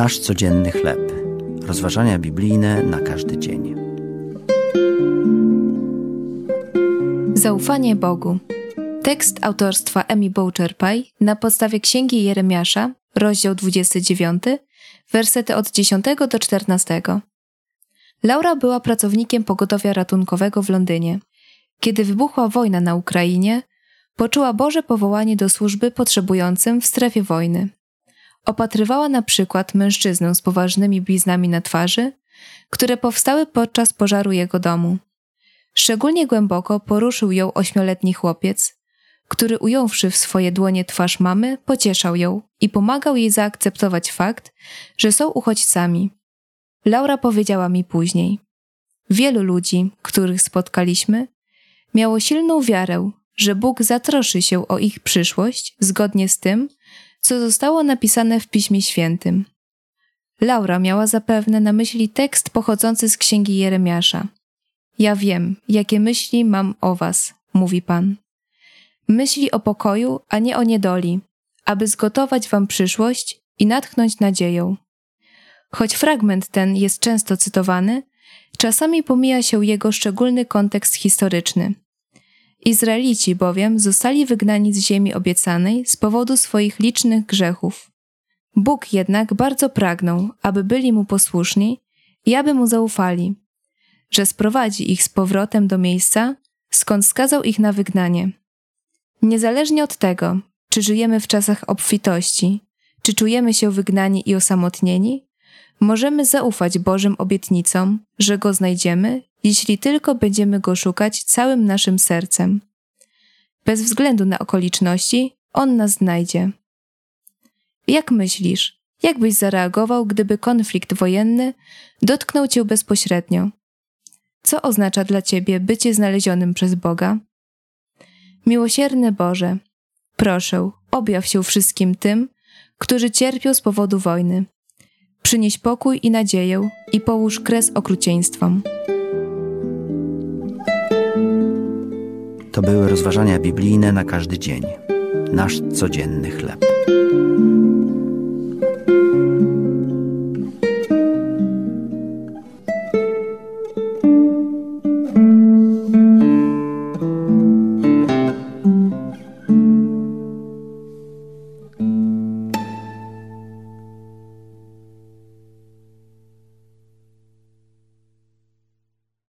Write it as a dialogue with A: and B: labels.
A: Nasz codzienny chleb. Rozważania biblijne na każdy dzień.
B: Zaufanie Bogu. Tekst autorstwa Emi Boucher-Pay na podstawie Księgi Jeremiasza, rozdział 29, wersety od 10 do 14. Laura była pracownikiem pogotowia ratunkowego w Londynie. Kiedy wybuchła wojna na Ukrainie, poczuła Boże powołanie do służby potrzebującym w strefie wojny. Opatrywała na przykład mężczyznę z poważnymi bliznami na twarzy, które powstały podczas pożaru jego domu. Szczególnie głęboko poruszył ją ośmioletni chłopiec, który ująwszy w swoje dłonie twarz mamy, pocieszał ją i pomagał jej zaakceptować fakt, że są uchodźcami. Laura powiedziała mi później: Wielu ludzi, których spotkaliśmy, miało silną wiarę, że Bóg zatroszy się o ich przyszłość zgodnie z tym, co zostało napisane w Piśmie Świętym. Laura miała zapewne na myśli tekst pochodzący z księgi Jeremiasza. Ja wiem, jakie myśli mam o was, mówi Pan. Myśli o pokoju, a nie o niedoli, aby zgotować wam przyszłość i natchnąć nadzieją. Choć fragment ten jest często cytowany, czasami pomija się jego szczególny kontekst historyczny. Izraelici bowiem zostali wygnani z ziemi obiecanej z powodu swoich licznych grzechów. Bóg jednak bardzo pragnął, aby byli mu posłuszni i aby mu zaufali, że sprowadzi ich z powrotem do miejsca, skąd skazał ich na wygnanie. Niezależnie od tego, czy żyjemy w czasach obfitości, czy czujemy się wygnani i osamotnieni, możemy zaufać Bożym obietnicom, że Go znajdziemy, jeśli tylko będziemy Go szukać całym naszym sercem. Bez względu na okoliczności, On nas znajdzie. Jak myślisz, jak byś zareagował, gdyby konflikt wojenny dotknął cię bezpośrednio? Co oznacza dla ciebie bycie znalezionym przez Boga? Miłosierny Boże, proszę, objaw się wszystkim tym, którzy cierpią z powodu wojny. Przynieś pokój i nadzieję i połóż kres okrucieństwom.
A: To były rozważania biblijne na każdy dzień. Nasz codzienny chleb.